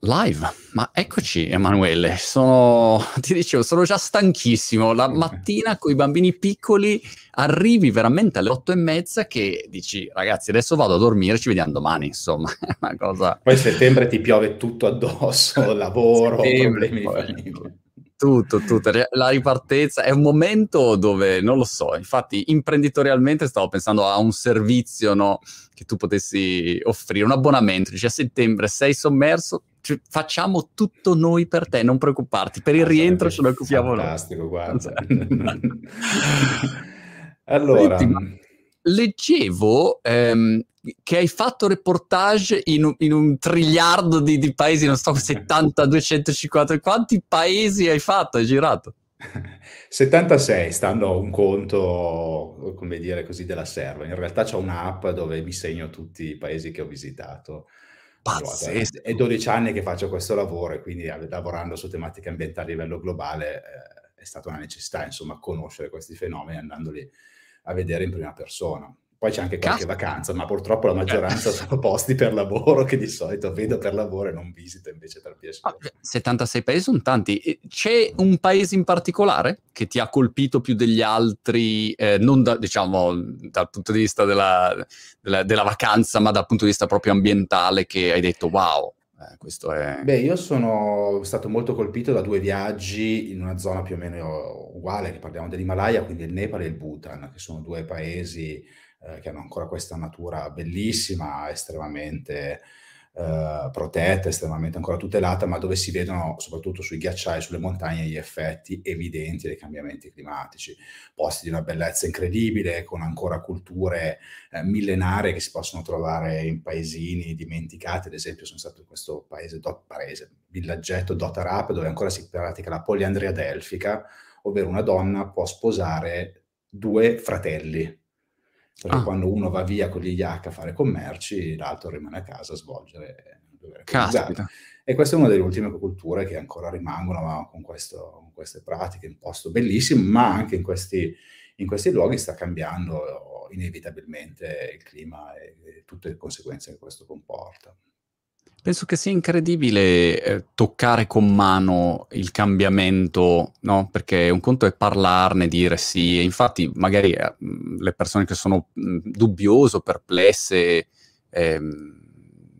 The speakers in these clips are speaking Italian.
Live, ma eccoci Emanuele, sono, ti dicevo, sono già stanchissimo. La mattina con i bambini piccoli arrivi veramente alle otto e mezza che dici ragazzi adesso vado a dormire, ci vediamo domani, insomma. Una cosa... Poi settembre ti piove tutto addosso, lavoro, settembre, problemi poi, di famiglia. Tutto, tutto. La ripartenza è un momento dove, non lo so, infatti imprenditorialmente stavo pensando a un servizio no, che tu potessi offrire, un abbonamento, dici a settembre sei sommerso, cioè, facciamo tutto noi per te, non preoccuparti, per il ah, rientro ce lo occupiamo noi. Fantastico, guarda. allora... Senti, leggevo ehm, che hai fatto reportage in un, in un triliardo di, di, paesi, non so, 70, 250, quanti paesi hai fatto, hai girato? 76, stando a un conto, come dire così, della serva. In realtà c'è un'app dove mi segno tutti i paesi che ho visitato. Pazzesco. È 12 anni che faccio questo lavoro e quindi lavorando su tematiche ambientali a livello globale eh, è stata una necessità, insomma, conoscere questi fenomeni andandoli a vedere in prima persona. Poi c'è anche qualche Cazzo. vacanza, ma purtroppo la maggioranza sono posti per lavoro che di solito vedo per lavoro e non visito invece per piacere. 76 paesi sono tanti. C'è un paese in particolare che ti ha colpito più degli altri, eh, non da, diciamo dal punto di vista della, della, della, vacanza, ma dal punto di vista proprio ambientale che hai detto wow, eh, questo è... Beh, io sono stato molto colpito da due viaggi in una zona più o meno uguale, che parliamo dell'Himalaya, quindi il Nepal e il Bhutan, che sono due paesi eh, che hanno ancora questa natura bellissima, estremamente eh, protetta, estremamente ancora tutelata, ma dove si vedono soprattutto sui ghiacciai, sulle montagne, gli effetti evidenti dei cambiamenti climatici. Posti di una bellezza incredibile, con ancora culture eh, millenarie che si possono trovare in paesini dimenticati. Ad esempio, sono stato in questo paese, dot, paese villaggetto Dotarap, dove ancora si pratica la poliandria delfica, ovvero una donna può sposare due fratelli perché ah. quando uno va via con gli IAC a fare commerci, l'altro rimane a casa a svolgere Caspita. E questa è una delle ultime culture che ancora rimangono con, questo, con queste pratiche, un posto bellissimo, ma anche in questi, in questi luoghi sta cambiando inevitabilmente il clima e, e tutte le conseguenze che questo comporta. Penso che sia incredibile eh, toccare con mano il cambiamento, no? Perché un conto è parlarne, dire sì, e infatti magari eh, le persone che sono mh, dubbiose o perplesse eh,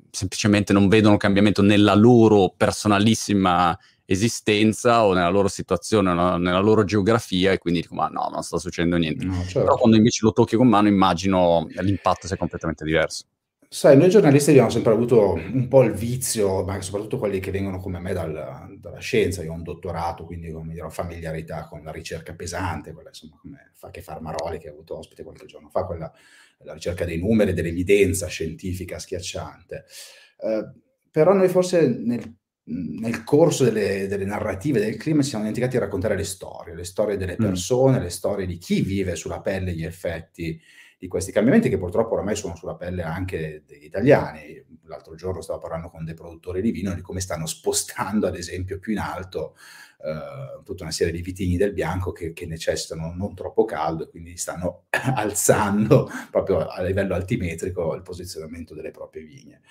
semplicemente non vedono cambiamento nella loro personalissima esistenza o nella loro situazione, no? nella loro geografia e quindi dico ma no, non sta succedendo niente. No, certo. Però quando invece lo tocchi con mano immagino l'impatto sia completamente diverso. Sai, noi giornalisti abbiamo sempre avuto un po' il vizio, ma soprattutto quelli che vengono come me dal, dalla scienza, io ho un dottorato, quindi come dire, ho familiarità con la ricerca pesante, quella insomma come fa che Farmaroli che ha avuto ospite qualche giorno fa, quella, la ricerca dei numeri, dell'evidenza scientifica schiacciante. Eh, però noi forse nel, nel corso delle, delle, narrative del clima ci siamo dimenticati di raccontare le storie, le storie delle mm. persone, le storie di chi vive sulla pelle gli effetti di questi cambiamenti che purtroppo oramai sono sulla pelle anche degli italiani. L'altro giorno stavo parlando con dei produttori di vino di come stanno spostando, ad esempio, più in alto eh, tutta una serie di vitigni del bianco che, che, necessitano non troppo caldo e quindi stanno alzando proprio a livello altimetrico il posizionamento delle proprie vigne.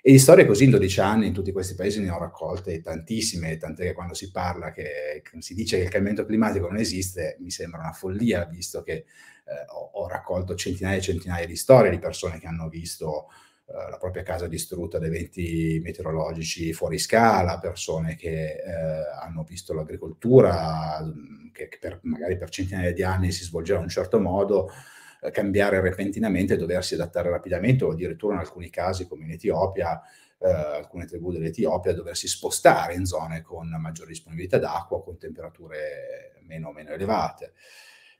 E di storie così in 12 anni in tutti questi paesi ne ho raccolte tantissime, tant'è che quando si parla che, che si dice che il cambiamento climatico non esiste, mi sembra una follia, visto che eh, ho, ho, raccolto centinaia e centinaia di storie di persone che hanno visto eh, la propria casa distrutta da eventi meteorologici fuori scala, persone che eh, hanno visto l'agricoltura mm, che, che per, magari per centinaia di anni si svolgeva in un certo modo, eh, cambiare repentinamente, doversi adattare rapidamente o addirittura in alcuni casi come in Etiopia eh, alcune tribù dell'Etiopia doversi spostare in zone con maggiore disponibilità d'acqua, con temperature meno, meno elevate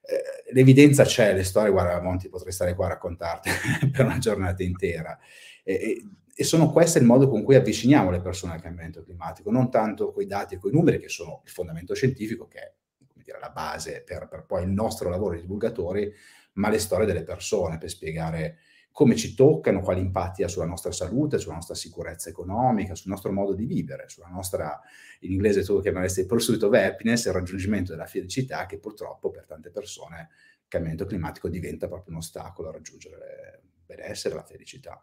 eh, l'evidenza c'è, le storie, guarda Monti, potrei stare qua a raccontarti per una giornata intera. E, e, e, sono questo il modo con cui avviciniamo le persone al cambiamento climatico, non tanto con i dati e con i numeri, che sono il fondamento scientifico, che è dire, la base per, per poi il nostro lavoro di divulgatori, ma le storie delle persone per spiegare come ci toccano, quali impatti ha sulla nostra salute, sulla nostra sicurezza economica, sul nostro modo di vivere, sulla nostra, in inglese tu chiameresti il pursuit of happiness, il raggiungimento della felicità che purtroppo per tante persone il cambiamento climatico diventa proprio un ostacolo a raggiungere il benessere la felicità.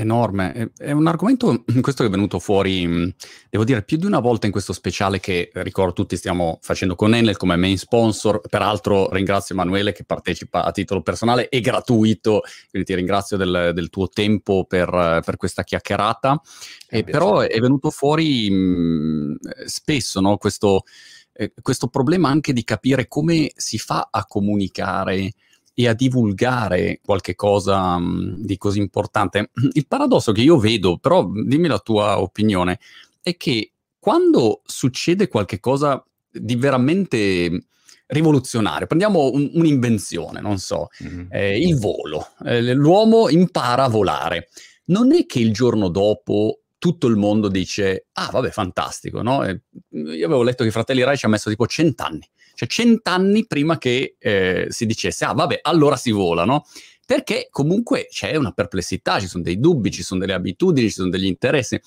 Enorme, è, un argomento, questo che è venuto fuori, devo dire, più di una volta in questo speciale che ricordo tutti stiamo facendo con Enel come main sponsor, peraltro ringrazio Emanuele che partecipa a titolo personale e gratuito, quindi ti ringrazio del, del tuo tempo per, per questa chiacchierata, eh, però è venuto fuori mh, spesso no, questo, eh, questo problema anche di capire come si fa a comunicare e a divulgare qualche cosa mh, di così importante. Il paradosso che io vedo, però dimmi la tua opinione, è che quando succede qualche cosa di veramente rivoluzionario, prendiamo un, un'invenzione, non so, mm-hmm. eh, il volo, eh, l'uomo impara a volare. Non è che il giorno dopo tutto il mondo dice, ah vabbè, fantastico, no? io avevo letto che i fratelli Rai ci ha messo tipo cent'anni cioè cent'anni prima che eh, si dicesse, ah vabbè, allora si vola, no? Perché comunque c'è una perplessità, ci sono dei dubbi, ci sono delle abitudini, ci sono degli interessi.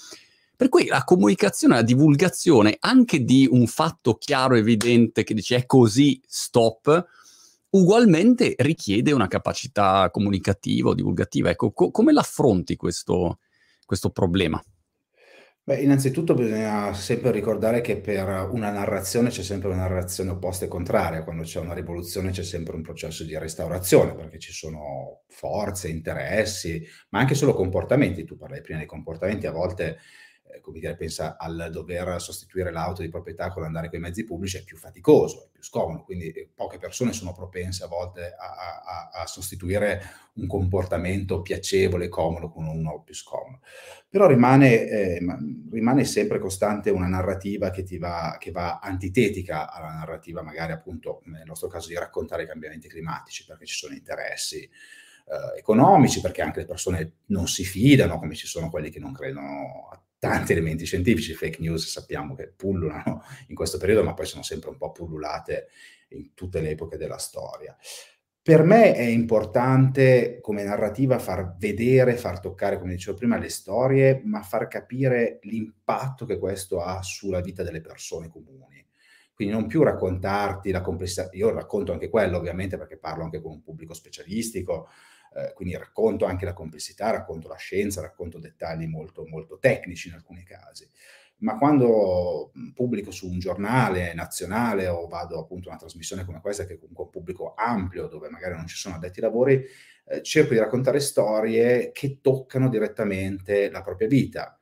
Per cui la comunicazione, la divulgazione anche di un fatto chiaro, evidente, che dice è così, stop, ugualmente richiede una capacità comunicativa o divulgativa. Ecco, co- come l'affronti questo, questo problema? Beh, innanzitutto bisogna sempre ricordare che per una narrazione c'è sempre una narrazione opposta e contraria, quando c'è una rivoluzione c'è sempre un processo di restaurazione, perché ci sono forze, interessi, ma anche solo comportamenti. Tu parlai prima dei comportamenti, a volte come dire, pensa al dover sostituire l'auto di proprietà con l'andare con i mezzi pubblici è più faticoso, è più scomodo, quindi eh, poche persone sono propense a volte a, a, a sostituire un comportamento piacevole, comodo con uno più scomodo. Però rimane, eh, rimane sempre costante una narrativa che, va, che va antitetica alla narrativa magari appunto nel nostro caso di raccontare i cambiamenti climatici, perché ci sono interessi eh, economici, perché anche le persone non si fidano, come ci sono quelli che non credono a tanti elementi scientifici, fake news sappiamo che pullulano in questo periodo, ma poi sono sempre un po' pullulate in tutte le epoche della storia. Per me è importante come narrativa far vedere, far toccare, come dicevo prima, le storie, ma far capire l'impatto che questo ha sulla vita delle persone comuni. Quindi non più raccontarti la complessità, io racconto anche quello ovviamente perché parlo anche con un pubblico specialistico, eh, quindi racconto anche la complessità, racconto la scienza, racconto dettagli molto, molto tecnici in alcuni casi. Ma quando pubblico su un giornale nazionale o vado appunto a una trasmissione come questa, che è comunque un pubblico ampio, dove magari non ci sono addetti ai lavori, eh, cerco di raccontare storie che toccano direttamente la propria vita.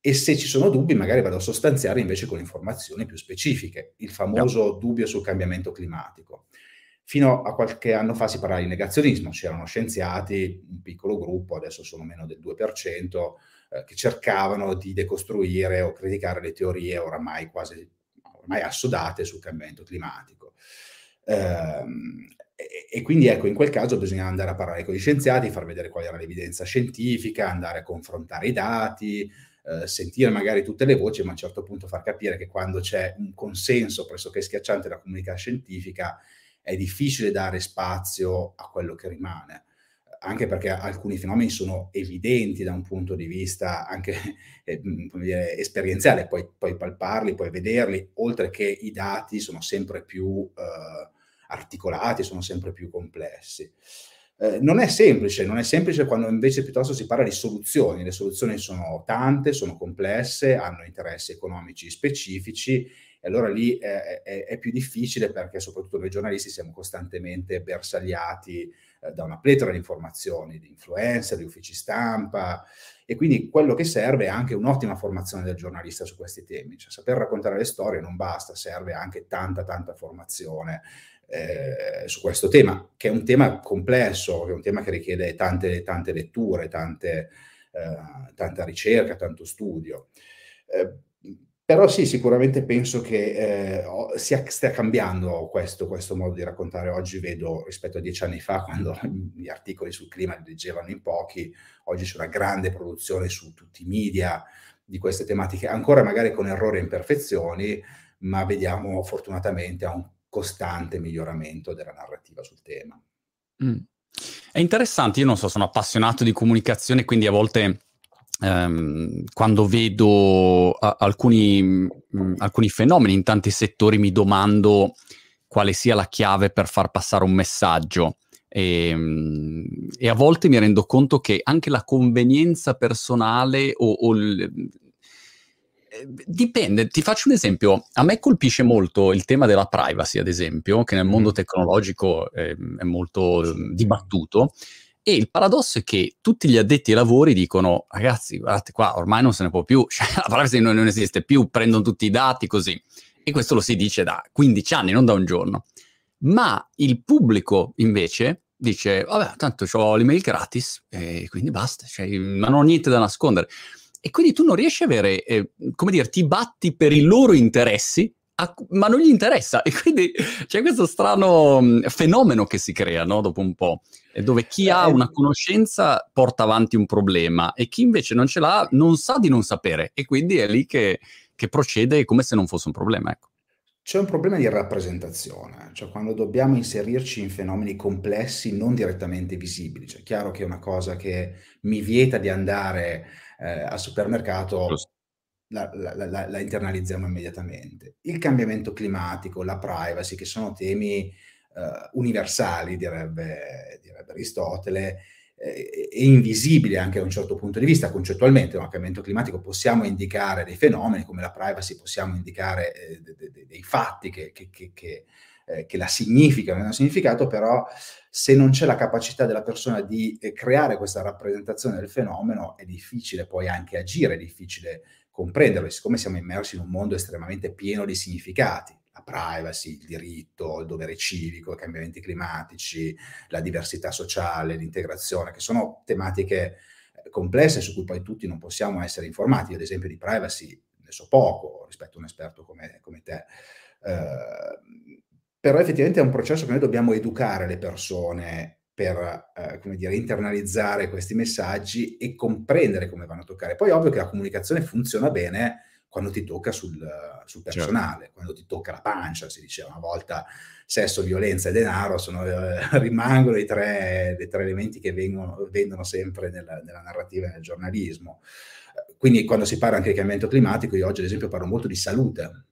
E se ci sono dubbi, magari vado a sostanziare invece con informazioni più specifiche, il famoso dubbio sul cambiamento climatico. Fino a qualche anno fa si parlava di negazionismo, c'erano scienziati, un piccolo gruppo, adesso sono meno del 2%, eh, che cercavano di decostruire o criticare le teorie oramai quasi ormai assodate sul cambiamento climatico. Eh, e, quindi ecco, in quel caso bisogna andare a parlare con gli scienziati, far vedere qual era l'evidenza scientifica, andare a confrontare i dati, eh, sentire magari tutte le voci, ma a un certo punto far capire che quando c'è un consenso pressoché schiacciante della comunità scientifica, è difficile dare spazio a quello che rimane, anche perché alcuni fenomeni sono evidenti da un punto di vista anche eh, dire, esperienziale, puoi, puoi, palparli, puoi vederli, oltre che i dati sono sempre più eh, articolati, sono sempre più complessi. Eh, non è semplice, non è semplice quando invece piuttosto si parla di soluzioni. Le soluzioni sono tante, sono complesse, hanno interessi economici specifici e allora lì è, è, è, più difficile perché soprattutto noi giornalisti siamo costantemente bersagliati eh, da una pletora di informazioni, di influencer, di uffici stampa e quindi quello che serve è anche un'ottima formazione del giornalista su questi temi, cioè saper raccontare le storie non basta, serve anche tanta tanta formazione eh, su questo tema, che è un tema complesso, che è un tema che richiede tante, tante letture, tante, eh, tanta ricerca, tanto studio. Eh, però sì, sicuramente penso che eh, sia, stia cambiando questo, questo, modo di raccontare. Oggi vedo rispetto a dieci anni fa, quando gli articoli sul clima li leggevano in pochi, oggi c'è una grande produzione su tutti i media di queste tematiche, ancora magari con errori e imperfezioni, ma vediamo fortunatamente un costante miglioramento della narrativa sul tema. Mm. È interessante, io non so, sono appassionato di comunicazione, quindi a volte ehm, quando vedo a- alcuni, mh, mm, alcuni fenomeni in tanti settori mi domando quale sia la chiave per far passare un messaggio. E, ehm, e, a volte mi rendo conto che anche la convenienza personale o, o il, eh, dipende, ti faccio un esempio. A me colpisce molto il tema della privacy, ad esempio, che nel mondo tecnologico è, è molto dibattuto. E il paradosso è che tutti gli addetti ai lavori dicono: ragazzi, guardate qua, ormai non se ne può più, cioè, la privacy non, non esiste più, prendono tutti i dati così. E questo lo si dice da 15 anni, non da un giorno. Ma il pubblico invece dice: Vabbè, tanto ho l'email gratis e quindi basta, cioè, non ho niente da nascondere e quindi tu non riesci a avere, eh, come dire, ti batti per i loro interessi, a, ma non gli interessa. E quindi c'è questo strano mh, fenomeno che si crea, no? Dopo un po', dove chi ha una conoscenza porta avanti un problema e chi invece non ce l'ha non sa di non sapere. E quindi è lì che, che procede come se non fosse un problema, ecco. C'è un problema di rappresentazione, cioè quando dobbiamo inserirci in fenomeni complessi non direttamente visibili. Cioè, è chiaro che una cosa che mi vieta di andare eh, al supermercato la, la, la, la, internalizziamo immediatamente. Il cambiamento climatico, la privacy, che sono temi eh, universali, direbbe, direbbe Aristotele, eh, e invisibili anche da un certo punto di vista, concettualmente, il cambiamento climatico possiamo indicare dei fenomeni, come la privacy possiamo indicare eh, de, de, de, dei fatti che, che, che, che eh, che la significano, hanno significato, però se non c'è la capacità della persona di eh, creare questa rappresentazione del fenomeno, è difficile poi anche agire, è difficile comprenderlo, siccome siamo immersi in un mondo estremamente pieno di significati, la privacy, il diritto, il dovere civico, i cambiamenti climatici, la diversità sociale, l'integrazione, che sono tematiche eh, complesse su cui poi tutti non possiamo essere informati. Io ad esempio di privacy ne so poco rispetto a un esperto come, come te. Uh, però effettivamente è un processo che noi dobbiamo educare le persone per, eh, come dire, internalizzare questi messaggi e comprendere come vanno a toccare. Poi ovvio che la comunicazione funziona bene quando ti tocca sul, sul certo. personale, certo. quando ti tocca la pancia, si diceva una volta, sesso, violenza e denaro sono, eh, rimangono i tre, i tre, elementi che vengono, vendono sempre nella, nella narrativa e nel giornalismo. Quindi quando si parla anche di cambiamento climatico, io oggi ad esempio parlo molto di salute,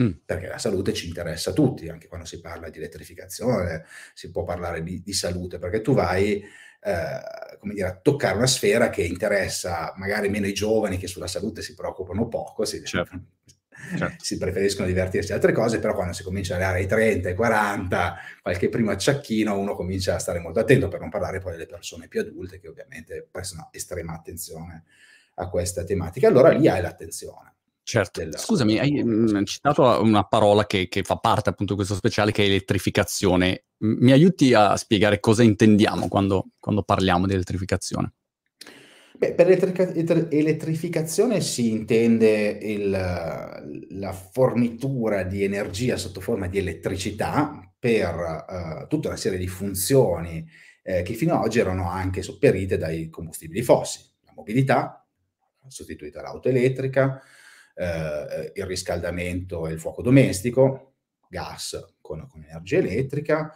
Mm. Perché la salute ci interessa a tutti, anche quando si parla di elettrificazione, si può parlare di, di salute, perché tu vai eh, come dire, a toccare una sfera che interessa magari meno i giovani che sulla salute si preoccupano poco, si, certo. Certo. si preferiscono divertirsi altre cose, però quando si comincia ad arrivare ai 30, ai 40, qualche primo acciacchino, uno comincia a stare molto attento, per non parlare poi delle persone più adulte che ovviamente prestano estrema attenzione a questa tematica. Allora lì hai l'attenzione. Certo. Della... Scusami, hai mh, mm, citato una parola che, che, fa parte appunto di questo speciale che è elettrificazione. Mi aiuti a spiegare cosa intendiamo quando, quando parliamo di elettrificazione? Beh, per elettrica- elettrificazione si intende il, la fornitura di energia sotto forma di elettricità per uh, tutta una serie di funzioni eh, che fino ad oggi erano anche sopperite dai combustibili fossili. La mobilità, sostituita dall'auto elettrica, eh, il riscaldamento e il fuoco domestico, gas con, con energia elettrica,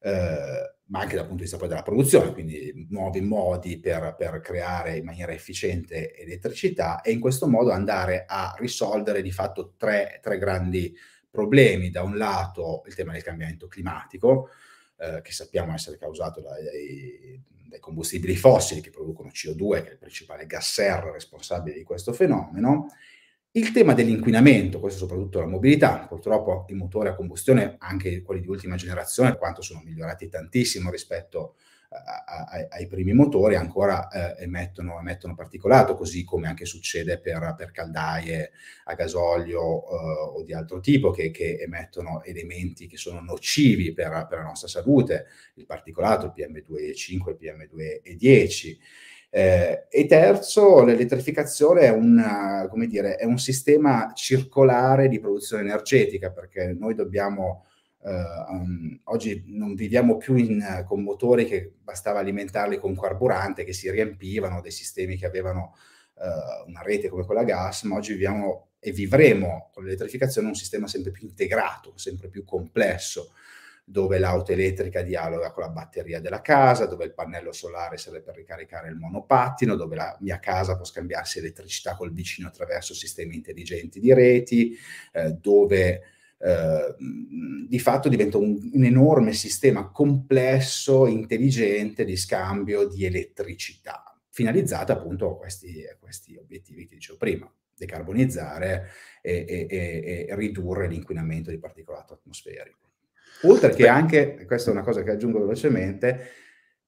eh, ma anche dal punto di vista poi della produzione, quindi nuovi modi per, per, creare in maniera efficiente elettricità e in questo modo andare a risolvere di fatto tre, tre grandi problemi. Da un lato il tema del cambiamento climatico, eh, che sappiamo essere causato dai, dai, combustibili fossili che producono CO2, che è il principale gas serra responsabile di questo fenomeno, il tema dell'inquinamento, questo soprattutto la mobilità, purtroppo i motori a combustione, anche quelli di ultima generazione, quanto sono migliorati tantissimo rispetto a, a, ai primi motori, ancora eh, emettono, emettono, particolato, così come anche succede per, per caldaie a gasolio eh, o di altro tipo, che, che, emettono elementi che sono nocivi per, per la nostra salute, il particolato, il PM2,5, il PM2,10. Eh, e terzo, l'elettrificazione è, una, dire, è, un sistema circolare di produzione energetica, perché noi dobbiamo, eh, um, oggi non viviamo più in, con motori che bastava alimentarli con carburante, che si riempivano, dei sistemi che avevano uh, una rete come quella gas, ma oggi viviamo e vivremo con l'elettrificazione un sistema sempre più integrato, sempre più complesso dove l'auto elettrica dialoga con la batteria della casa, dove il pannello solare serve per ricaricare il monopattino, dove la mia casa può scambiarsi elettricità col vicino attraverso sistemi intelligenti di reti, eh, dove eh, di fatto diventa un, un, enorme sistema complesso, intelligente di scambio di elettricità, finalizzata appunto a questi, a questi obiettivi che dicevo prima, decarbonizzare e, e, e, e ridurre l'inquinamento di particolato atmosferico. Oltre che anche, questa è una cosa che aggiungo velocemente,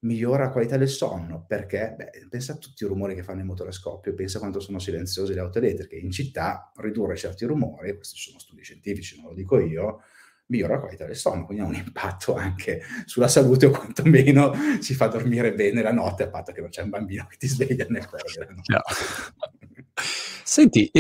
migliora la qualità del sonno, perché beh, pensa a tutti i rumori che fanno i motori a scoppio, pensa quanto sono silenziose le auto elettriche. In città ridurre certi rumori, questi sono studi scientifici, non lo dico io, migliora la qualità del sonno, quindi ha un impatto anche sulla salute o quantomeno ci fa dormire bene la notte, a patto che non c'è un bambino che ti sveglia nel cuore della notte. Senti,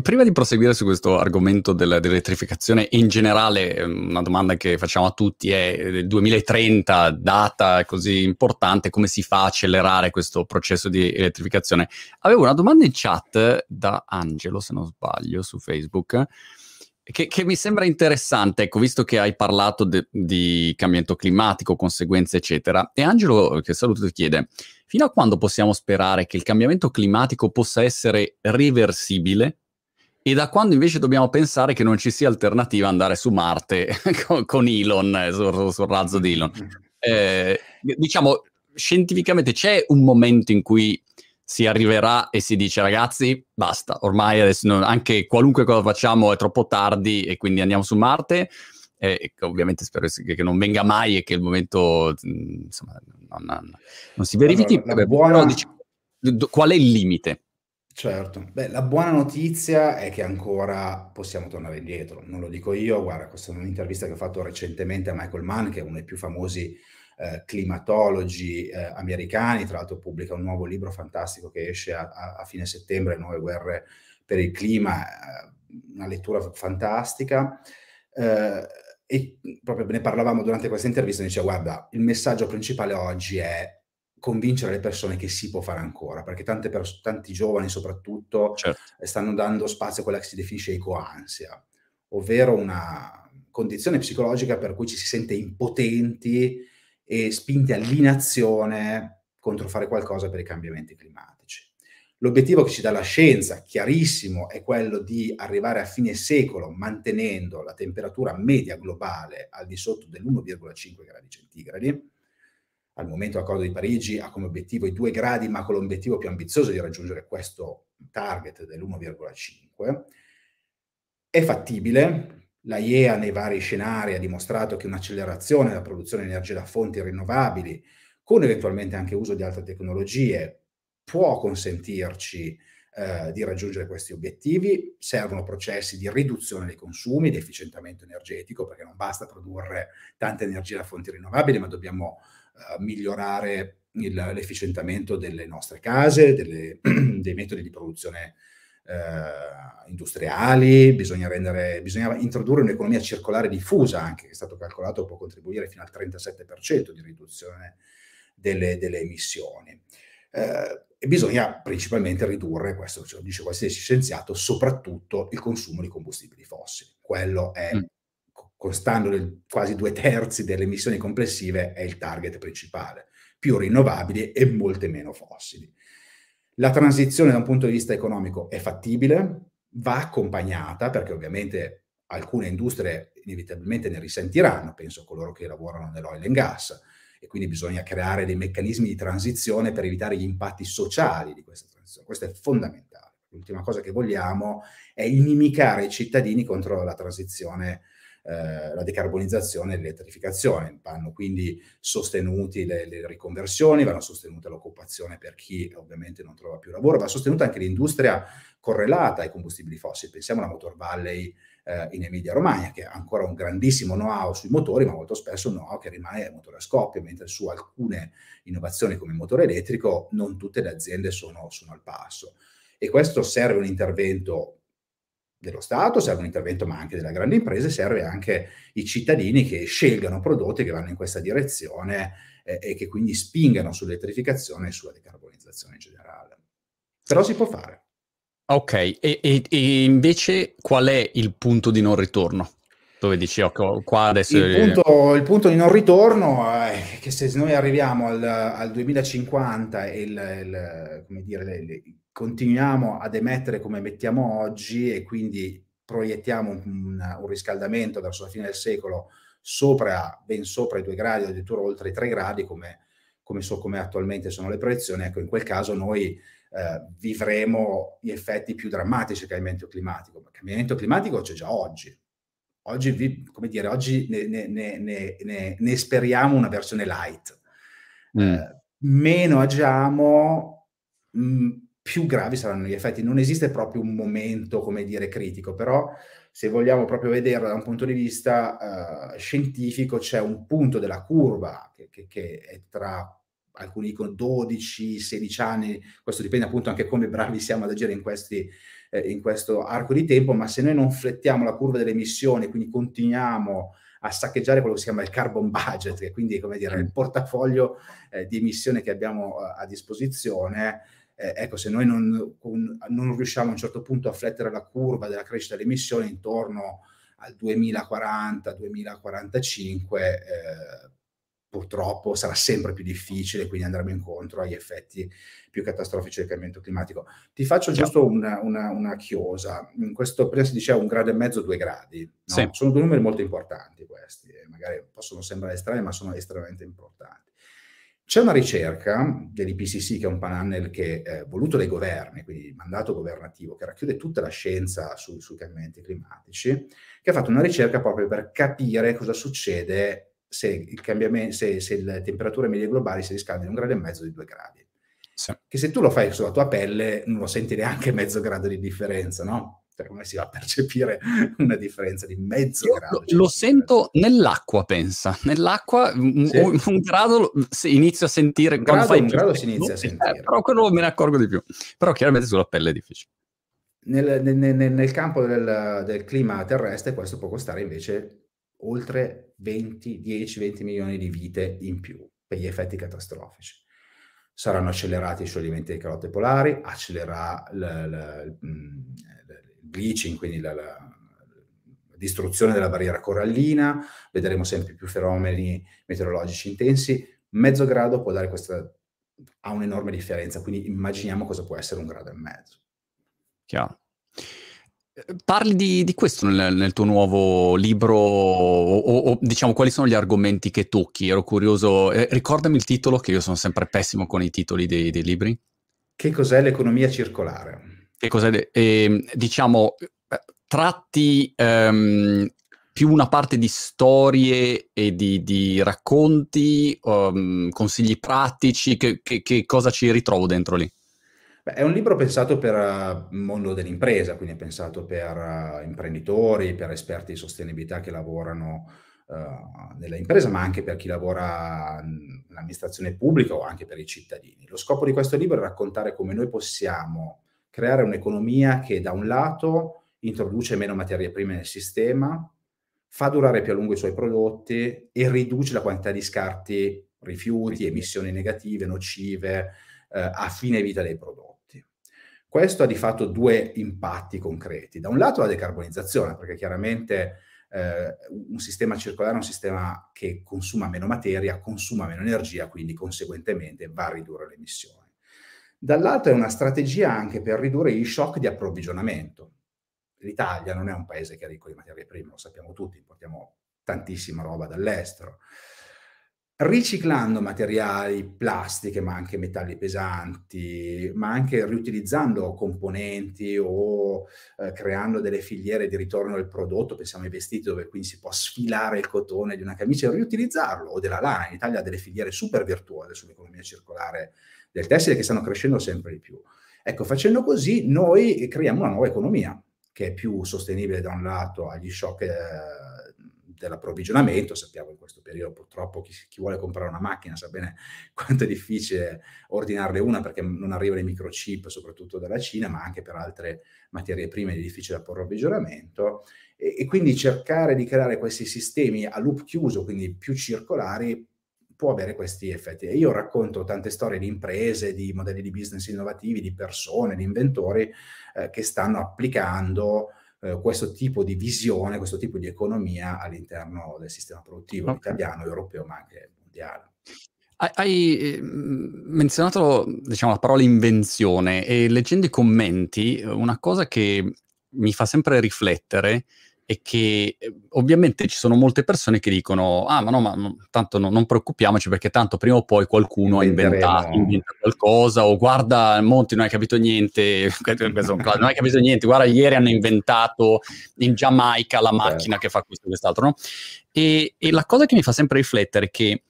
prima di proseguire su questo argomento del, dell'elettrificazione, in generale ehm, una domanda che facciamo a tutti è il 2030, data così importante, come si fa a accelerare questo processo di elettrificazione? Avevo una domanda in chat da Angelo, se non sbaglio, su Facebook, che, che, mi sembra interessante, ecco, visto che hai parlato de, di cambiamento climatico, conseguenze, eccetera. E Angelo, che saluto, ti chiede, fino a quando possiamo sperare che il cambiamento climatico possa essere riversibile? E da quando invece dobbiamo pensare che non ci sia alternativa andare su Marte con, con, Elon, eh, sul, sul razzo di Elon? Eh, diciamo, scientificamente c'è un momento in cui si arriverà e si dice ragazzi basta, ormai adesso non, anche qualunque cosa facciamo è troppo tardi e quindi andiamo su Marte. E, ovviamente spero che, non venga mai e che il momento insomma, non, non, si verifichi. Allora, buona... dice, qual è il limite? Certo, Beh, la buona notizia è che ancora possiamo tornare indietro, non lo dico io, guarda, questa è un'intervista che ho fatto recentemente a Michael Mann, che è uno dei più famosi eh, climatologi eh, americani, tra l'altro pubblica un nuovo libro fantastico che esce a, a, a fine settembre, Nuove guerre per il clima, eh, una lettura fantastica. Eh, e proprio ne parlavamo durante questa intervista, diceva guarda, il messaggio principale oggi è convincere le persone che si può fare ancora, perché pers- tanti giovani soprattutto certo. stanno dando spazio a quella che si definisce ecoansia, ovvero una condizione psicologica per cui ci si sente impotenti e spinti all'inazione contro fare qualcosa per i cambiamenti climatici. L'obiettivo che ci dà la scienza, chiarissimo, è quello di arrivare a fine secolo mantenendo la temperatura media globale al di sotto dell'1,5 gradi centigradi. Al momento l'accordo di Parigi ha come obiettivo i 2 gradi, ma con l'obiettivo più ambizioso di raggiungere questo target dell'1,5. È fattibile, la IEA nei vari scenari ha dimostrato che un'accelerazione della produzione di energia da fonti rinnovabili, con eventualmente anche uso di altre tecnologie, può consentirci eh, di raggiungere questi obiettivi. Servono processi di riduzione dei consumi, di efficientamento energetico, perché non basta produrre tanta energia da fonti rinnovabili, ma dobbiamo eh, migliorare il, l'efficientamento delle nostre case, delle, dei metodi di produzione eh, industriali, bisogna, rendere, bisogna introdurre un'economia circolare diffusa anche, che è stato calcolato può contribuire fino al 37% di riduzione delle, delle emissioni. Eh, e bisogna principalmente ridurre, questo ce lo dice qualsiasi scienziato, soprattutto il consumo di combustibili fossili. Quello è, mm. costando quasi due terzi delle emissioni complessive, è il target principale. Più rinnovabili e molte meno fossili. La transizione da un punto di vista economico è fattibile, va accompagnata perché ovviamente alcune industrie inevitabilmente ne risentiranno, penso a coloro che lavorano nell'oil and gas, e quindi bisogna creare dei meccanismi di transizione per evitare gli impatti sociali di questa transizione. Questo è fondamentale. L'ultima cosa che vogliamo è inimicare i cittadini contro la transizione eh, la decarbonizzazione e l'elettrificazione. Vanno quindi sostenuti le, le, riconversioni, vanno sostenute l'occupazione per chi ovviamente non trova più lavoro, va sostenuta anche l'industria correlata ai combustibili fossili. Pensiamo alla Motor Valley eh, in Emilia Romagna, che ha ancora un grandissimo know-how sui motori, ma molto spesso un know-how che rimane motore a scoppio, mentre su alcune innovazioni come il motore elettrico non tutte le aziende sono, sono al passo. E questo serve un intervento dello Stato, serve un intervento ma anche della grande impresa, serve anche i cittadini che scelgano prodotti che vanno in questa direzione eh, e che quindi spingano sull'elettrificazione e sulla decarbonizzazione in generale. Però si può fare. Ok, e, e, e invece qual è il punto di non ritorno? dove dici oh, qua adesso... Il punto, il punto, di non ritorno è che se noi arriviamo al, al 2050 e il, il, dire, le, le, continuiamo ad emettere come emettiamo oggi e quindi proiettiamo un, un, riscaldamento verso la fine del secolo sopra, ben sopra i due gradi, addirittura oltre i tre gradi, come, come, so, come attualmente sono le proiezioni, ecco, in quel caso noi eh, vivremo gli effetti più drammatici del cambiamento climatico. Ma il cambiamento climatico c'è già oggi. Oggi, vi, come dire, oggi ne, ne, ne, ne, speriamo una versione light. Mm. Eh, meno agiamo, mh, mm, più gravi saranno gli effetti. Non esiste proprio un momento, come dire, critico, però se vogliamo proprio vederlo da un punto di vista uh, scientifico, c'è un punto della curva che, che, che è tra alcuni dicono 12, 16 anni, questo dipende appunto anche come bravi siamo ad agire in, questi, eh, in questo arco di tempo, ma se noi non flettiamo la curva delle emissioni, quindi continuiamo a saccheggiare quello che si chiama il carbon budget, che quindi come dire il portafoglio eh, di emissione che abbiamo a, a disposizione, eh, ecco, se noi non, non, riusciamo a un certo punto a flettere la curva della crescita delle emissioni intorno al 2040-2045, eh, purtroppo sarà sempre più difficile, quindi andremo incontro agli effetti più catastrofici del cambiamento climatico. Ti faccio giusto una, una, una chiosa. In questo, prima si diceva un grado e mezzo, due gradi. No? Sì. Sono due numeri molto importanti questi, magari possono sembrare strani, ma sono estremamente importanti. C'è una ricerca dell'IPCC, che è un panel che è voluto dai governi, quindi mandato governativo, che racchiude tutta la scienza su, sui cambiamenti climatici, che ha fatto una ricerca proprio per capire cosa succede se, il cambiamento, se, se le temperature medie globali si riscaldano di un grado e mezzo di due gradi. Sì. Che se tu lo fai sulla tua pelle non lo senti neanche mezzo grado di differenza, no? Cioè, come si va a percepire una differenza di mezzo Io grado? Lo, lo sento nell'acqua, pensa. Nell'acqua sì. un, un, grado inizio a sentire... Un grado, fai un grado si inizia a sentire. Eh, però quello me ne accorgo di più. Però chiaramente sulla pelle è difficile. Nel, nel, nel, campo del, del, clima terrestre questo può costare invece oltre 20, 10-20 milioni di vite in più per gli effetti catastrofici saranno accelerati i scioglimenti delle calotte polari, accelererà il, bleaching, quindi la, la, distruzione della barriera corallina, vedremo sempre più fenomeni meteorologici intensi. Mezzo grado può dare questa, ha un'enorme differenza, quindi immaginiamo cosa può essere un grado e mezzo. Chiaro. Parli di, di questo nel, nel, tuo nuovo libro, o, o, diciamo quali sono gli argomenti che tocchi? Ero curioso, eh, ricordami il titolo, che io sono sempre pessimo con i titoli dei, dei libri. Che cos'è l'economia circolare? Che cosa eh, diciamo tratti ehm, più una parte di storie e di, di racconti, um, consigli pratici, che, che, che, cosa ci ritrovo dentro lì? Beh, è un libro pensato per uh, il mondo dell'impresa, quindi è pensato per uh, imprenditori, per esperti di sostenibilità che lavorano uh, nella impresa, ma anche per chi lavora nell'amministrazione pubblica o anche per i cittadini. Lo scopo di questo libro è raccontare come noi possiamo creare un'economia che da un lato introduce meno materie prime nel sistema, fa durare più a lungo i suoi prodotti e riduce la quantità di scarti, rifiuti, emissioni negative, nocive eh, a fine vita dei prodotti. Questo ha di fatto due impatti concreti. Da un lato la decarbonizzazione, perché chiaramente eh, un sistema circolare è un sistema che consuma meno materia, consuma meno energia, quindi conseguentemente va a ridurre le emissioni dall'altro è una strategia anche per ridurre gli shock di approvvigionamento. L'Italia non è un paese che è ricco di materie prime, lo sappiamo tutti, importiamo tantissima roba dall'estero. Riciclando materiali, plastiche, ma anche metalli pesanti, ma anche riutilizzando componenti o eh, creando delle filiere di ritorno del prodotto, pensiamo ai vestiti dove quindi si può sfilare il cotone di una camicia e riutilizzarlo, o della lana. In Italia ha delle filiere super virtuose sull'economia circolare del tessile che stanno crescendo sempre di più. Ecco, facendo così noi creiamo una nuova economia che è più sostenibile da un lato agli shock eh, dell'approvvigionamento, sappiamo in questo periodo purtroppo chi, chi, vuole comprare una macchina sa bene quanto è difficile ordinarne una perché non arrivano i microchip soprattutto dalla Cina, ma anche per altre materie prime di difficile approvvigionamento e, e quindi cercare di creare questi sistemi a loop chiuso, quindi più circolari, può avere questi effetti. E io racconto tante storie di imprese, di modelli di business innovativi, di persone, di inventori eh, che stanno applicando eh, questo tipo di visione, questo tipo di economia all'interno del sistema produttivo okay. italiano, europeo, ma anche mondiale. Hai eh, menzionato diciamo, la parola invenzione e leggendo i commenti una cosa che mi fa sempre riflettere è che eh, ovviamente ci sono molte persone che dicono ah ma no ma no, tanto no, non preoccupiamoci perché tanto prima o poi qualcuno ha inventato inventa qualcosa o guarda Monti non hai capito niente. Non hai capito niente guarda ieri hanno inventato in Giamaica la macchina che fa questo e quest'altro no? e, e, la cosa che mi fa sempre riflettere è che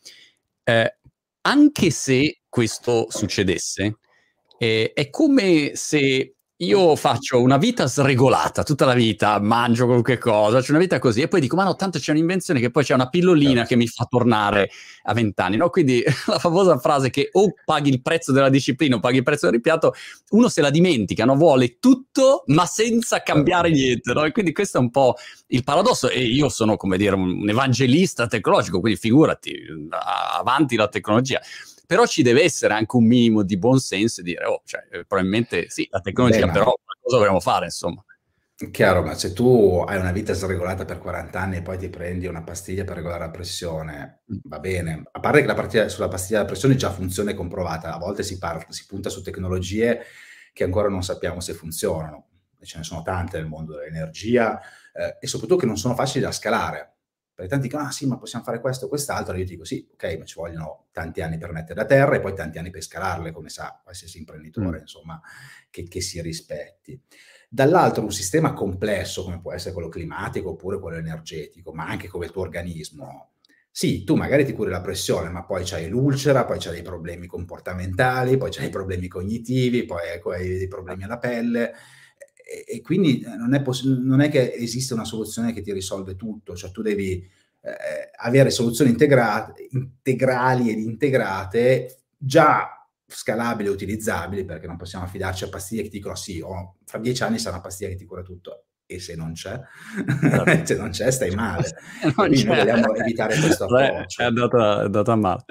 eh, anche se questo succedesse eh, è come se io faccio una vita sregolata tutta la vita, mangio qualche cosa, faccio una vita così e poi dico, ma no, tanto c'è un'invenzione che poi c'è una pillolina certo. che mi fa tornare a vent'anni, no? Quindi la famosa frase che o paghi il prezzo della disciplina o paghi il prezzo del ripiatto, uno se la dimentica, no? Vuole tutto ma senza cambiare certo. niente, no? E quindi questo è un po' il paradosso e io sono, come dire, un evangelista tecnologico, quindi figurati, avanti la tecnologia però ci deve essere anche un minimo di buonsenso e dire, oh, cioè, eh, probabilmente sì, la tecnologia, Beh, però qualcosa dovremmo fare, insomma. Chiaro, ma se tu hai una vita sregolata per 40 anni e poi ti prendi una pastiglia per regolare la pressione, mm. va bene. A parte che la partita sulla pastiglia della pressione già funziona e comprovata, a volte si, parte, si punta su tecnologie che ancora non sappiamo se funzionano. E ce ne sono tante nel mondo dell'energia eh, e soprattutto che non sono facili da scalare. Perché tanti dicono, ah sì, ma possiamo fare questo quest'altro. Io ti dico, sì, ok, ma ci vogliono tanti anni per mettere a terra e poi tanti anni per scalarle, come sa qualsiasi imprenditore, mm. insomma, che, che, si rispetti. Dall'altro un sistema complesso, come può essere quello climatico oppure quello energetico, ma anche come il tuo organismo, sì, tu magari ti curi la pressione, ma poi c'hai l'ulcera, poi c'hai dei problemi comportamentali, poi c'hai dei problemi cognitivi, poi hai dei problemi alla pelle, e, quindi eh, non è, poss- non è, che esiste una soluzione che ti risolve tutto, cioè tu devi eh, avere soluzioni integrate, integrali ed integrate già scalabili e utilizzabili, perché non possiamo affidarci a pastiglie che ti dicono sì, oh, fra dieci anni sarà una pastiglia che ti cura tutto e se non c'è, certo. se non c'è stai male. Quindi c'è. dobbiamo evitare questo approccio. È andata, è andata male.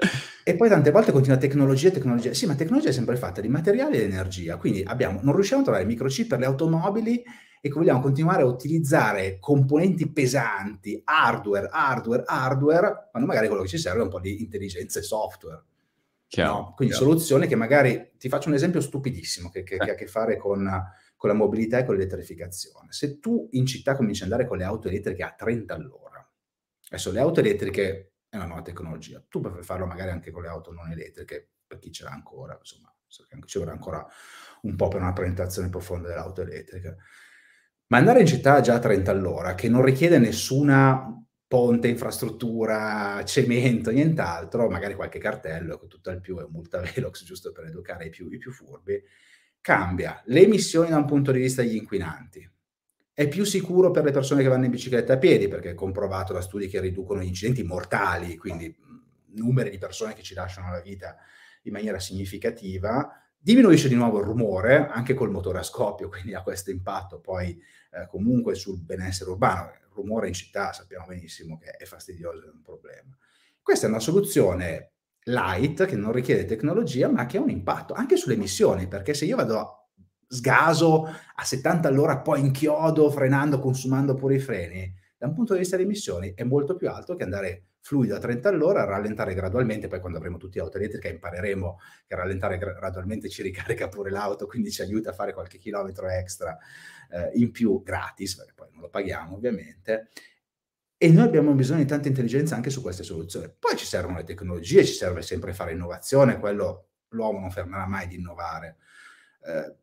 E poi tante volte continua tecnologia, tecnologia. Sì, ma tecnologia è sempre fatta di materiali ed energia. Quindi abbiamo, non riusciamo a trovare microchip per le automobili e vogliamo continuare a utilizzare componenti pesanti, hardware, hardware, hardware, quando magari quello che ci serve è un po' di intelligenza e software. Chiaro, no? Quindi chiaro. soluzioni che magari, ti faccio un esempio stupidissimo che, che, eh. che ha a che fare con con la mobilità e con l'elettrificazione. Se tu in città cominci ad andare con le auto elettriche a 30 all'ora, adesso le auto elettriche è una nuova tecnologia, tu puoi farlo magari anche con le auto non elettriche, per chi ce l'ha ancora, insomma, ci vorrà ancora un po' per una presentazione profonda dell'auto elettrica. Ma andare in città già a 30 all'ora, che non richiede nessuna ponte, infrastruttura, cemento, nient'altro, magari qualche cartello, che tutto al più è un multa velox, giusto per educare i più, i più furbi, cambia le emissioni da un punto di vista degli inquinanti. È più sicuro per le persone che vanno in bicicletta a piedi, perché è comprovato da studi che riducono gli incidenti mortali, quindi numeri di persone che ci lasciano la vita in maniera significativa. Diminuisce di nuovo il rumore, anche col motore a scoppio, quindi ha questo impatto poi eh, comunque sul benessere urbano. Il rumore in città sappiamo benissimo che è fastidioso, è un problema. Questa è una soluzione light, che non richiede tecnologia, ma che ha un impatto anche sulle emissioni, perché se io vado a sgaso a 70 all'ora, poi inchiodo, frenando, consumando pure i freni, da un punto di vista di emissioni è molto più alto che andare fluido a 30 all'ora, rallentare gradualmente, poi quando avremo tutti auto elettriche impareremo che rallentare gradualmente ci ricarica pure l'auto, quindi ci aiuta a fare qualche chilometro extra eh, in più gratis, perché poi non lo paghiamo ovviamente, e noi abbiamo bisogno di tanta intelligenza anche su queste soluzioni. Poi ci servono le tecnologie, ci serve sempre fare innovazione, quello l'uomo non fermerà mai di innovare. Eh,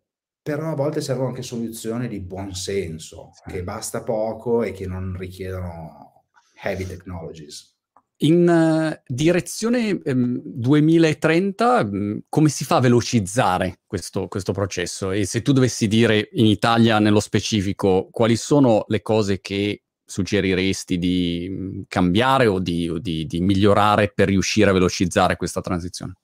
però a volte servono anche soluzioni di buon senso, che basta poco e che non richiedono heavy technologies. In uh, direzione um, 2030, um, come si fa a velocizzare questo, questo, processo? E se tu dovessi dire in Italia nello specifico quali sono le cose che suggeriresti di mm, cambiare o, di, o di, di migliorare per riuscire a velocizzare questa transizione?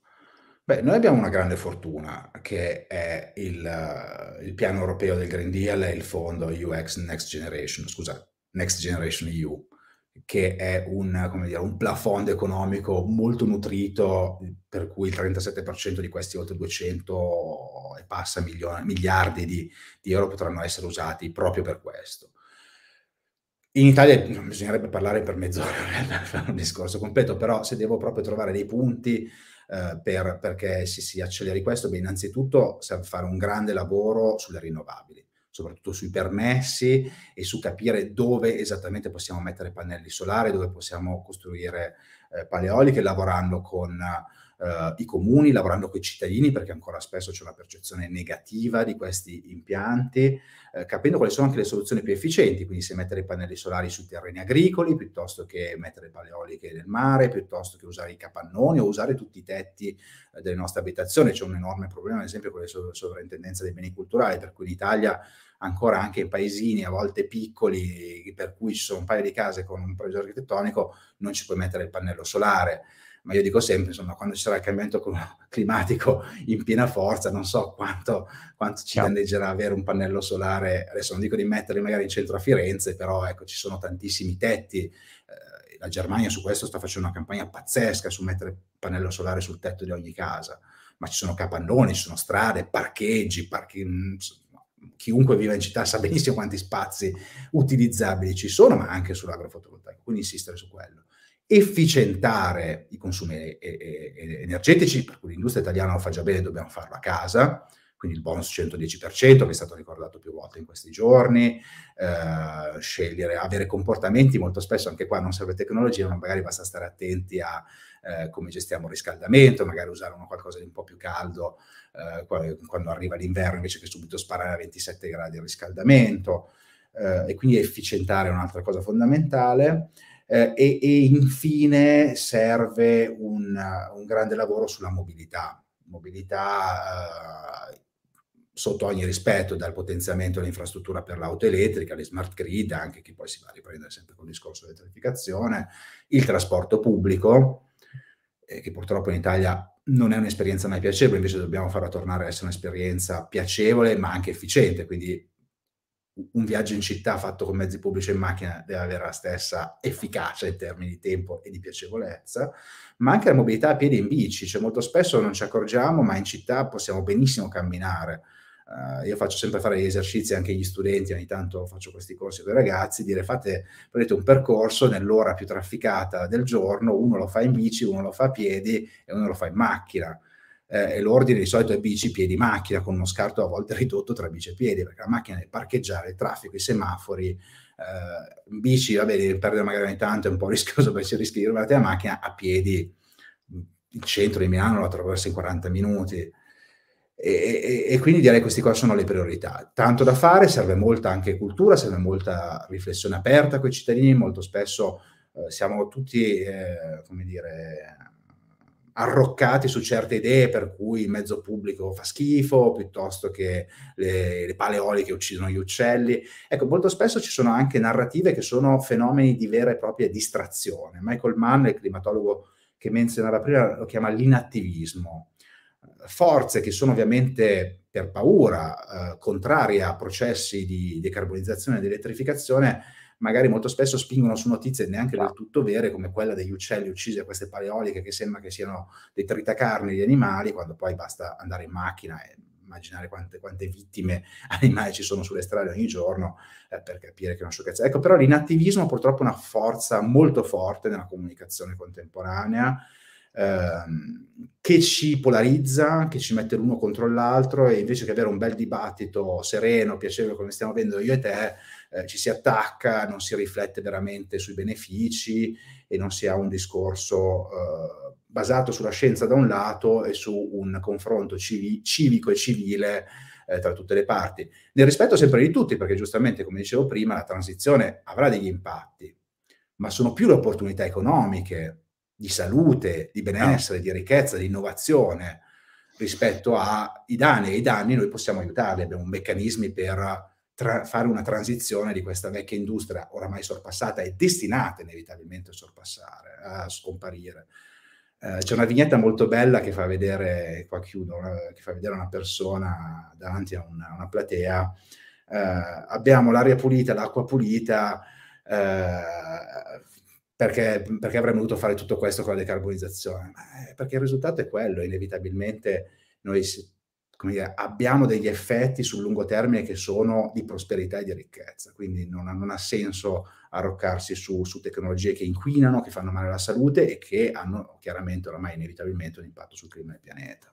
Beh, noi abbiamo una grande fortuna che è il, il, piano europeo del Green Deal e il fondo UX Next Generation, scusa, Next Generation EU, che è un, dire, un plafond economico molto nutrito, per cui il 37% di questi oltre 200 e passa milioni, miliardi di, di euro potranno essere usati proprio per questo. In Italia bisognerebbe parlare per mezz'ora per fare un discorso completo, però se devo proprio trovare dei punti eh, per, perché si, si acceleri questo, beh, innanzitutto serve fare un grande lavoro sulle rinnovabili, soprattutto sui permessi e su capire dove esattamente possiamo mettere pannelli solari, dove possiamo costruire eh, paleoliche, lavorando con eh, i comuni, lavorando con i cittadini, perché ancora spesso c'è una percezione negativa di questi impianti, eh, capendo quali sono anche le soluzioni più efficienti, quindi se mettere i pannelli solari sui terreni agricoli, piuttosto che mettere paleoliche nel mare, piuttosto che usare i capannoni o usare tutti i tetti eh, delle nostre abitazioni. C'è un enorme problema, ad esempio, con le sov- sovrintendenze dei beni culturali, per cui in Italia ancora anche in paesini a volte piccoli, per cui ci sono un paio di case con un progetto architettonico, non ci puoi mettere il pannello solare ma io dico sempre, insomma, quando ci sarà il cambiamento climatico in piena forza, non so quanto, quanto ci danneggerà avere un pannello solare, adesso non dico di metterli magari in centro a Firenze, però ecco, ci sono tantissimi tetti, eh, la Germania su questo sta facendo una campagna pazzesca su mettere pannello solare sul tetto di ogni casa, ma ci sono capannoni, ci sono strade, parcheggi, parchi, mm, chiunque viva in città sa benissimo quanti spazi utilizzabili ci sono, ma anche sull'agrofotovoltaico, quindi insistere su quello efficientare i consumi energetici, per cui l'industria italiana lo fa già bene, dobbiamo farlo a casa, quindi il bonus 110% che è stato ricordato più volte in questi giorni, eh, scegliere, avere comportamenti, molto spesso anche qua non serve tecnologia, ma magari basta stare attenti a eh, come gestiamo il riscaldamento, magari usare uno qualcosa di un po' più caldo eh, quando arriva l'inverno invece che subito sparare a 27 gradi il riscaldamento, eh, e quindi efficientare è un'altra cosa fondamentale. Eh, e, e, infine serve un, un, grande lavoro sulla mobilità, mobilità eh, sotto ogni rispetto, dal potenziamento dell'infrastruttura per l'auto elettrica, le smart grid, anche che poi si va a riprendere sempre con il discorso dell'elettrificazione, il trasporto pubblico, eh, che purtroppo in Italia non è un'esperienza mai piacevole, invece dobbiamo farla tornare a essere un'esperienza piacevole ma anche efficiente, quindi un viaggio in città fatto con mezzi pubblici e in macchina deve avere la stessa efficacia in termini di tempo e di piacevolezza, ma anche la mobilità a piedi e in bici, cioè molto spesso non ci accorgiamo, ma in città possiamo benissimo camminare. Uh, io faccio sempre fare gli esercizi anche agli studenti, ogni tanto faccio questi corsi con i ragazzi, dire fate prendete un percorso nell'ora più trafficata del giorno, uno lo fa in bici, uno lo fa a piedi e uno lo fa in macchina eh, e l'ordine di solito è bici, piedi, macchina, con uno scarto a volte ridotto tra bici e piedi, perché la macchina deve parcheggiare, il traffico, i semafori, eh, bici, vabbè, devi perdere magari ogni tanto, è un po' rischioso perché si rischia di rubarti la macchina, a piedi, il centro di Milano lo attraversa in 40 minuti. E, e, e, quindi direi che queste qua sono le priorità. Tanto da fare, serve molta anche cultura, serve molta riflessione aperta con i cittadini, molto spesso eh, siamo tutti, eh, come dire, arroccati su certe idee per cui il mezzo pubblico fa schifo, piuttosto che le, le paleoliche uccidono gli uccelli. Ecco, molto spesso ci sono anche narrative che sono fenomeni di vera e propria distrazione. Michael Mann, il climatologo che menzionava prima, lo chiama l'inattivismo. Forze che sono ovviamente per paura, eh, contrarie a processi di decarbonizzazione e di elettrificazione, magari molto spesso spingono su notizie neanche del tutto vere, come quella degli uccelli uccisi a queste paleoliche che sembra che siano dei tritacarni di animali, quando poi basta andare in macchina e immaginare quante, quante vittime animali ci sono sulle strade ogni giorno eh, per capire che è una sciocchezza. Ecco, però l'inattivismo purtroppo è una forza molto forte nella comunicazione contemporanea, ehm, che ci polarizza, che ci mette l'uno contro l'altro e invece che avere un bel dibattito sereno, piacevole come stiamo avendo io e te, eh, ci si attacca, non si riflette veramente sui benefici e non si ha un discorso eh, basato sulla scienza da un lato e su un confronto civi- civico e civile eh, tra tutte le parti. Nel rispetto sempre di tutti, perché giustamente, come dicevo prima, la transizione avrà degli impatti, ma sono più le opportunità economiche, di salute, di benessere, di ricchezza, di innovazione rispetto ai danni. E i danni noi possiamo aiutarli, abbiamo meccanismi per tra- fare una transizione di questa vecchia industria oramai sorpassata e destinata inevitabilmente a sorpassare, a scomparire. Eh, c'è una vignetta molto bella che fa vedere, qua chiudo, una, che fa vedere una persona davanti a una, una platea. Eh, abbiamo l'aria pulita, l'acqua pulita, eh, perché, perché, avremmo dovuto fare tutto questo con la decarbonizzazione? Perché il risultato è quello, inevitabilmente noi dire, abbiamo degli effetti sul lungo termine che sono di prosperità e di ricchezza, quindi non non ha senso arroccarsi su, su, tecnologie che inquinano, che fanno male alla salute e che hanno chiaramente oramai inevitabilmente un impatto sul clima del pianeta.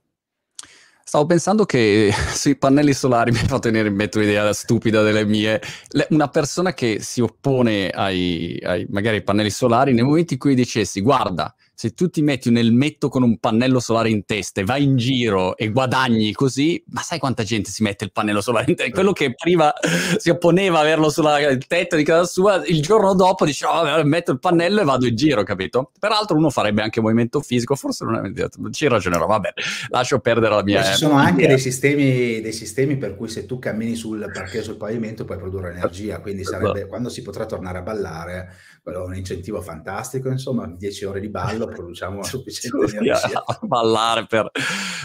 Stavo pensando che sui pannelli solari mi ha fatto venire in mente un'idea stupida delle mie. una persona che si oppone ai, ai, magari ai pannelli solari, nel momento in cui dicessi, guarda, se tu ti metti un elmetto con un pannello solare in testa e vai in giro e guadagni così, ma sai quanta gente si mette il pannello solare in testa? Quello che prima si opponeva a averlo sul tetto di casa sua, il giorno dopo dice, oh, metto il pannello e vado in giro, capito? Peraltro uno farebbe anche movimento fisico, forse non è ci ragionerò, vabbè, lascio perdere la mia... Ci sono anche dei sistemi, dei sistemi, per cui se tu cammini sul parquet sul pavimento puoi produrre energia, quindi sarebbe, quando si potrà tornare a ballare quello è un incentivo fantastico, insomma, 10 ore di ballo produciamo sufficiente energia. Ballare per,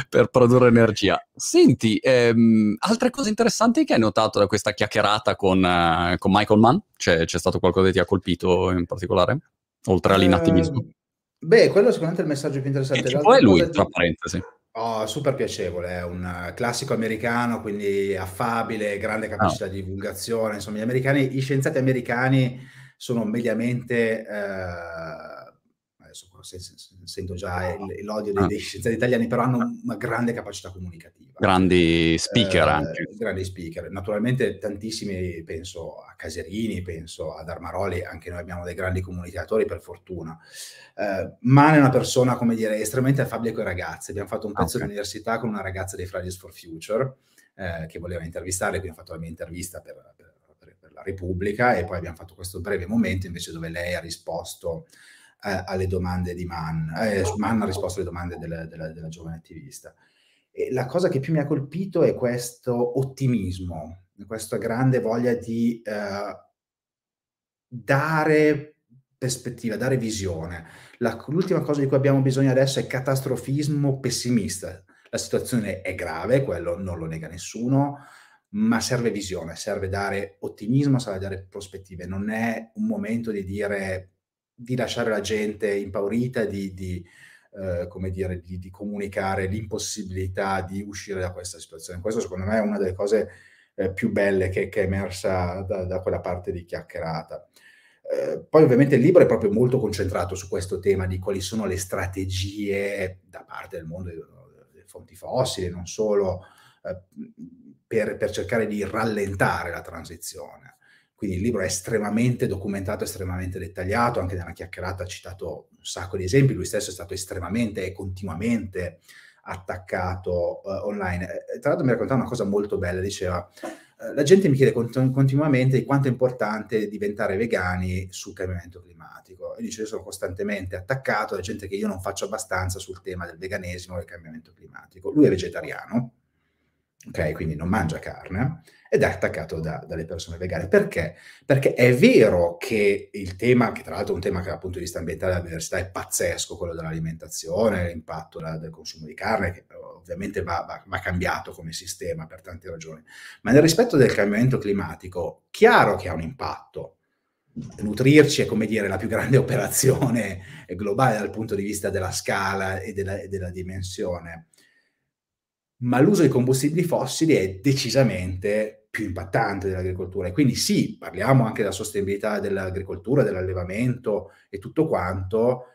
per, produrre energia. Senti, ehm, altre cose interessanti che hai notato da questa chiacchierata con, uh, con Michael Mann? C'è, c'è, stato qualcosa che ti ha colpito in particolare? Oltre all'inattivismo? Uh, beh, quello è sicuramente il messaggio più interessante. Tipo è lui, tra parentesi. Oh, super piacevole, è un classico americano, quindi affabile, grande capacità oh. di divulgazione. Insomma, gli americani, gli scienziati americani sono mediamente, eh, adesso sento già l'odio dei, ah. dei, scienziati italiani, però hanno una grande capacità comunicativa. Grandi speaker eh, anche. Grandi speaker. Naturalmente tantissimi, penso a Caserini, penso ad Armaroli, anche noi abbiamo dei grandi comunicatori per fortuna. Eh, Mane è una persona, come dire, estremamente affabile con i ragazzi. Abbiamo fatto un pezzo okay. all'università con una ragazza dei Fridays for Future eh, che voleva intervistare, quindi ho fatto la mia intervista per, per la Repubblica e poi abbiamo fatto questo breve momento invece dove lei ha risposto eh, alle domande di Mann, eh, Mann ha risposto alle domande della, della, della giovane attivista. E la cosa che più mi ha colpito è questo ottimismo, questa grande voglia di eh, dare prospettiva, dare visione. La, l'ultima cosa di cui abbiamo bisogno adesso è catastrofismo pessimista. La situazione è grave, quello non lo nega nessuno, ma serve visione, serve dare ottimismo, serve dare prospettive. Non è un momento di dire, di lasciare la gente impaurita, di, di eh, come dire, di, di, comunicare l'impossibilità di uscire da questa situazione. Questo secondo me è una delle cose eh, più belle che, che è emersa da, da, quella parte di chiacchierata. Eh, poi ovviamente il libro è proprio molto concentrato su questo tema di quali sono le strategie da parte del mondo delle fonti fossili, non solo eh, per, per cercare di rallentare la transizione. Quindi il libro è estremamente documentato, estremamente dettagliato, anche nella chiacchierata ha citato un sacco di esempi, lui stesso è stato estremamente e continuamente attaccato uh, online. E, tra l'altro mi raccontava una cosa molto bella, diceva, la gente mi chiede cont- continuamente quanto è importante diventare vegani sul cambiamento climatico. E dice, io sono costantemente attaccato da gente che io non faccio abbastanza sul tema del veganesimo e del cambiamento climatico. Lui è vegetariano, ok? Quindi non mangia carne ed è attaccato da, dalle persone vegane. Perché? Perché è vero che il tema, che tra l'altro è un tema che dal punto di vista ambientale della biodiversità è pazzesco, quello dell'alimentazione, l'impatto da, del consumo di carne, che ovviamente va, va, va, cambiato come sistema per tante ragioni, ma nel rispetto del cambiamento climatico, chiaro che ha un impatto. Nutrirci è come dire la più grande operazione globale dal punto di vista della scala e della, e della dimensione ma l'uso di combustibili fossili è decisamente più impattante dell'agricoltura. E quindi sì, parliamo anche della sostenibilità dell'agricoltura, dell'allevamento e tutto quanto,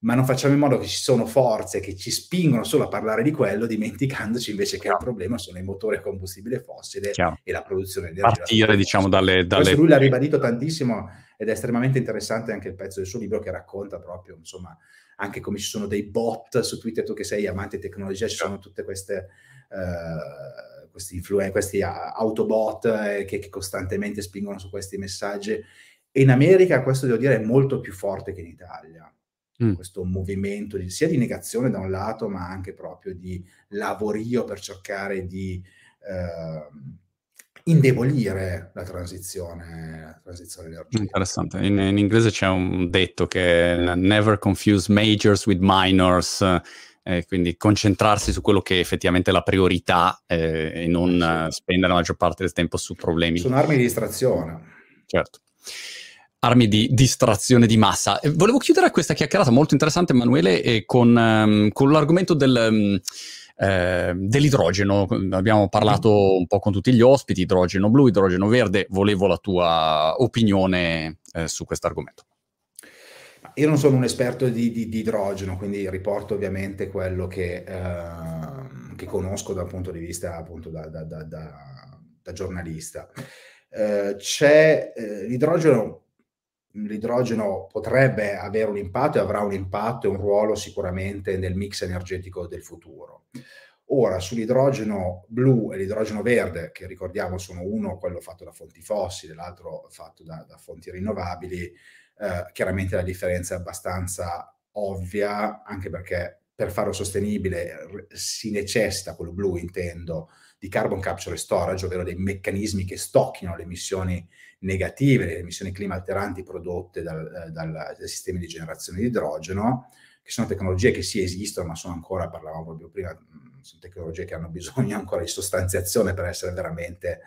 ma non facciamo in modo che ci sono forze che ci spingono solo a parlare di quello, dimenticandoci invece che il problema sono i motori a combustibile fossile Chiaro. e la produzione di energia. Partire, diciamo, dalle... dalle... Questo lui l'ha ribadito tantissimo ed è estremamente interessante anche il pezzo del suo libro che racconta proprio, insomma, anche come ci sono dei bot su Twitter, tu che sei amante di tecnologia, ci sono tutte queste, uh, questi, influen- questi autobot eh, che, che, costantemente spingono su questi messaggi. E in America questo devo dire è molto più forte che in Italia. Mm. Questo movimento di, sia di negazione da un lato, ma anche proprio di lavorio per cercare di uh, indebolire la transizione, la transizione energetica. Interessante. In, in, inglese c'è un detto che è never confuse majors with minors, eh, quindi concentrarsi su quello che è effettivamente la priorità eh, e non uh, spendere la maggior parte del tempo su problemi. Sono armi di distrazione. Certo. Armi di distrazione di massa. Eh, volevo chiudere questa chiacchierata molto interessante, Emanuele, eh, con, um, con l'argomento del... Um, eh, dell'idrogeno. Abbiamo parlato un po' con tutti gli ospiti, idrogeno blu, idrogeno verde. Volevo la tua opinione eh, su questo argomento. Io non sono un esperto di, di, di, idrogeno, quindi riporto ovviamente quello che, eh, che conosco dal punto di vista appunto da, da, da, da giornalista. Eh, c'è eh, l'idrogeno, l'idrogeno potrebbe avere un impatto e avrà un impatto e un ruolo sicuramente nel mix energetico del futuro. Ora, sull'idrogeno blu e l'idrogeno verde, che ricordiamo sono uno quello fatto da fonti fossili, l'altro fatto da, da fonti rinnovabili, eh, chiaramente la differenza è abbastanza ovvia, anche perché per farlo sostenibile si necessita, quello blu intendo, di carbon capture e storage, ovvero dei meccanismi che stocchino le emissioni negative, le emissioni clima alteranti prodotte dal, dal, dai sistemi di generazione di idrogeno, che sono tecnologie che sì esistono, ma sono ancora, parlavamo proprio prima, sono tecnologie che hanno bisogno ancora di sostanziazione per essere veramente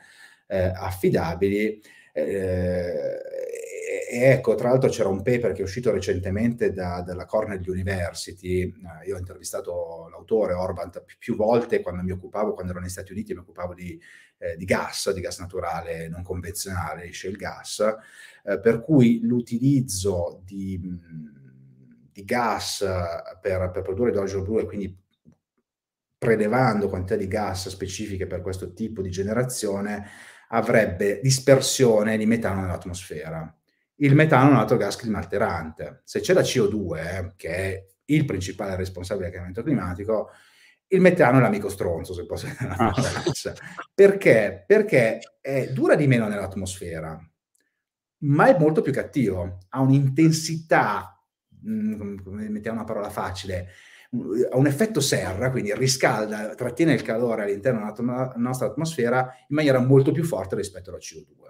eh, affidabili. Eh, e ecco, tra l'altro c'era un paper che è uscito recentemente da, dalla Cornell University, eh, io ho intervistato l'autore Orban più volte quando mi occupavo, quando ero negli Stati Uniti, mi occupavo di, eh, di gas, di gas naturale non convenzionale, shale gas, eh, per cui l'utilizzo di, di gas per, per produrre idrogeno blu e quindi prelevando quantità di gas specifiche per questo tipo di generazione, avrebbe dispersione di metano nell'atmosfera. Il metano è un altro gas climalterante. Se c'è la CO2, eh, che è il principale responsabile del cambiamento climatico, il metano è l'amico stronzo, se posso dire una ah. Perché? Perché è, dura di meno nell'atmosfera, ma è molto più cattivo, ha un'intensità, mh, mm, mettiamo una parola facile, ha un effetto serra, quindi riscalda, trattiene il calore all'interno della nostra atmosfera in maniera molto più forte rispetto alla CO2.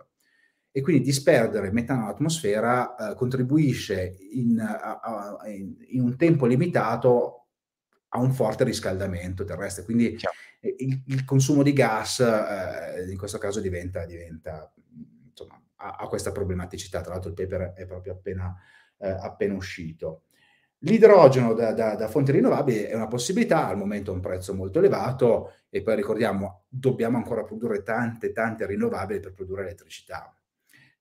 E quindi disperdere metano all'atmosfera eh, contribuisce in, a, a, in, un tempo limitato a un forte riscaldamento terrestre. Quindi il, il, consumo di gas eh, in questo caso diventa, diventa insomma, ha, ha, questa problematicità. Tra l'altro il paper è proprio appena, eh, appena uscito. L'idrogeno da, da, da, fonti rinnovabili è una possibilità, al momento a un prezzo molto elevato e poi ricordiamo, dobbiamo ancora produrre tante, tante rinnovabili per produrre elettricità.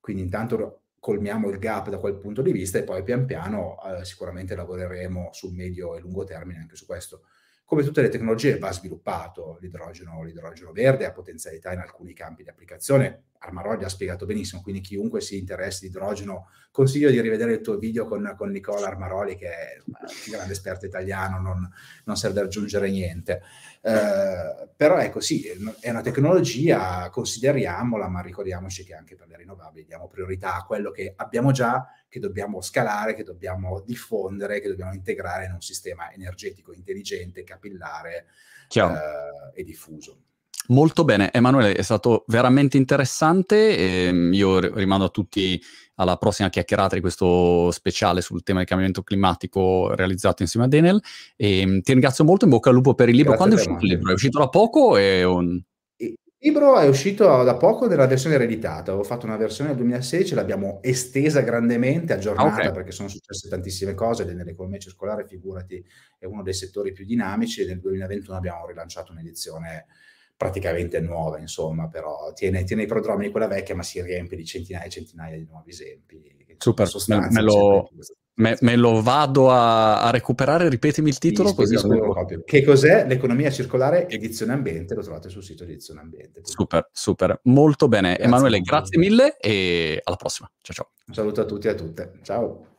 Quindi intanto colmiamo il gap da quel punto di vista e poi pian piano eh, sicuramente lavoreremo sul medio e lungo termine anche su questo. Come tutte le tecnologie va sviluppato l'idrogeno, l'idrogeno verde, ha potenzialità in alcuni campi di applicazione, Armaroli ha spiegato benissimo, quindi chiunque si interessi di idrogeno, consiglio di rivedere il tuo video con, con Nicola Armaroli, che è un grande esperto italiano, non, non serve aggiungere niente. Eh, però ecco, sì, è una tecnologia, consideriamola, ma ricordiamoci che anche per le rinnovabili diamo priorità a quello che abbiamo già, che dobbiamo scalare, che dobbiamo diffondere, che dobbiamo integrare in un sistema energetico intelligente, capillare eh, e diffuso. Molto bene, Emanuele, è stato veramente interessante. E ehm, io rimando a tutti alla prossima chiacchierata di questo speciale sul tema del cambiamento climatico realizzato insieme a Daniel. E ehm, ti ringrazio molto, in bocca al lupo per il libro. Grazie Quando è uscito il libro? È uscito da poco? Un... Il libro è uscito da poco nella versione ereditata. Avevo fatto una versione nel 2016, l'abbiamo estesa grandemente, aggiornata, okay. perché sono successe tantissime cose. Nell'economia circolare, figurati, è uno dei settori più dinamici e nel 2021 abbiamo rilanciato un'edizione praticamente nuova, insomma, però tiene, tiene i prodromi di quella vecchia, ma si riempie di centinaia e centinaia di nuovi esempi. Super, me, me, lo, me, me, lo, vado a, a, recuperare, ripetimi il titolo. Sì, così lo... Che cos'è l'economia circolare edizione ambiente? Lo trovate sul sito edizione ambiente. Super, super, molto bene. Grazie Emanuele, grazie mille e alla prossima. Ciao ciao. Un saluto a tutti e a tutte. Ciao.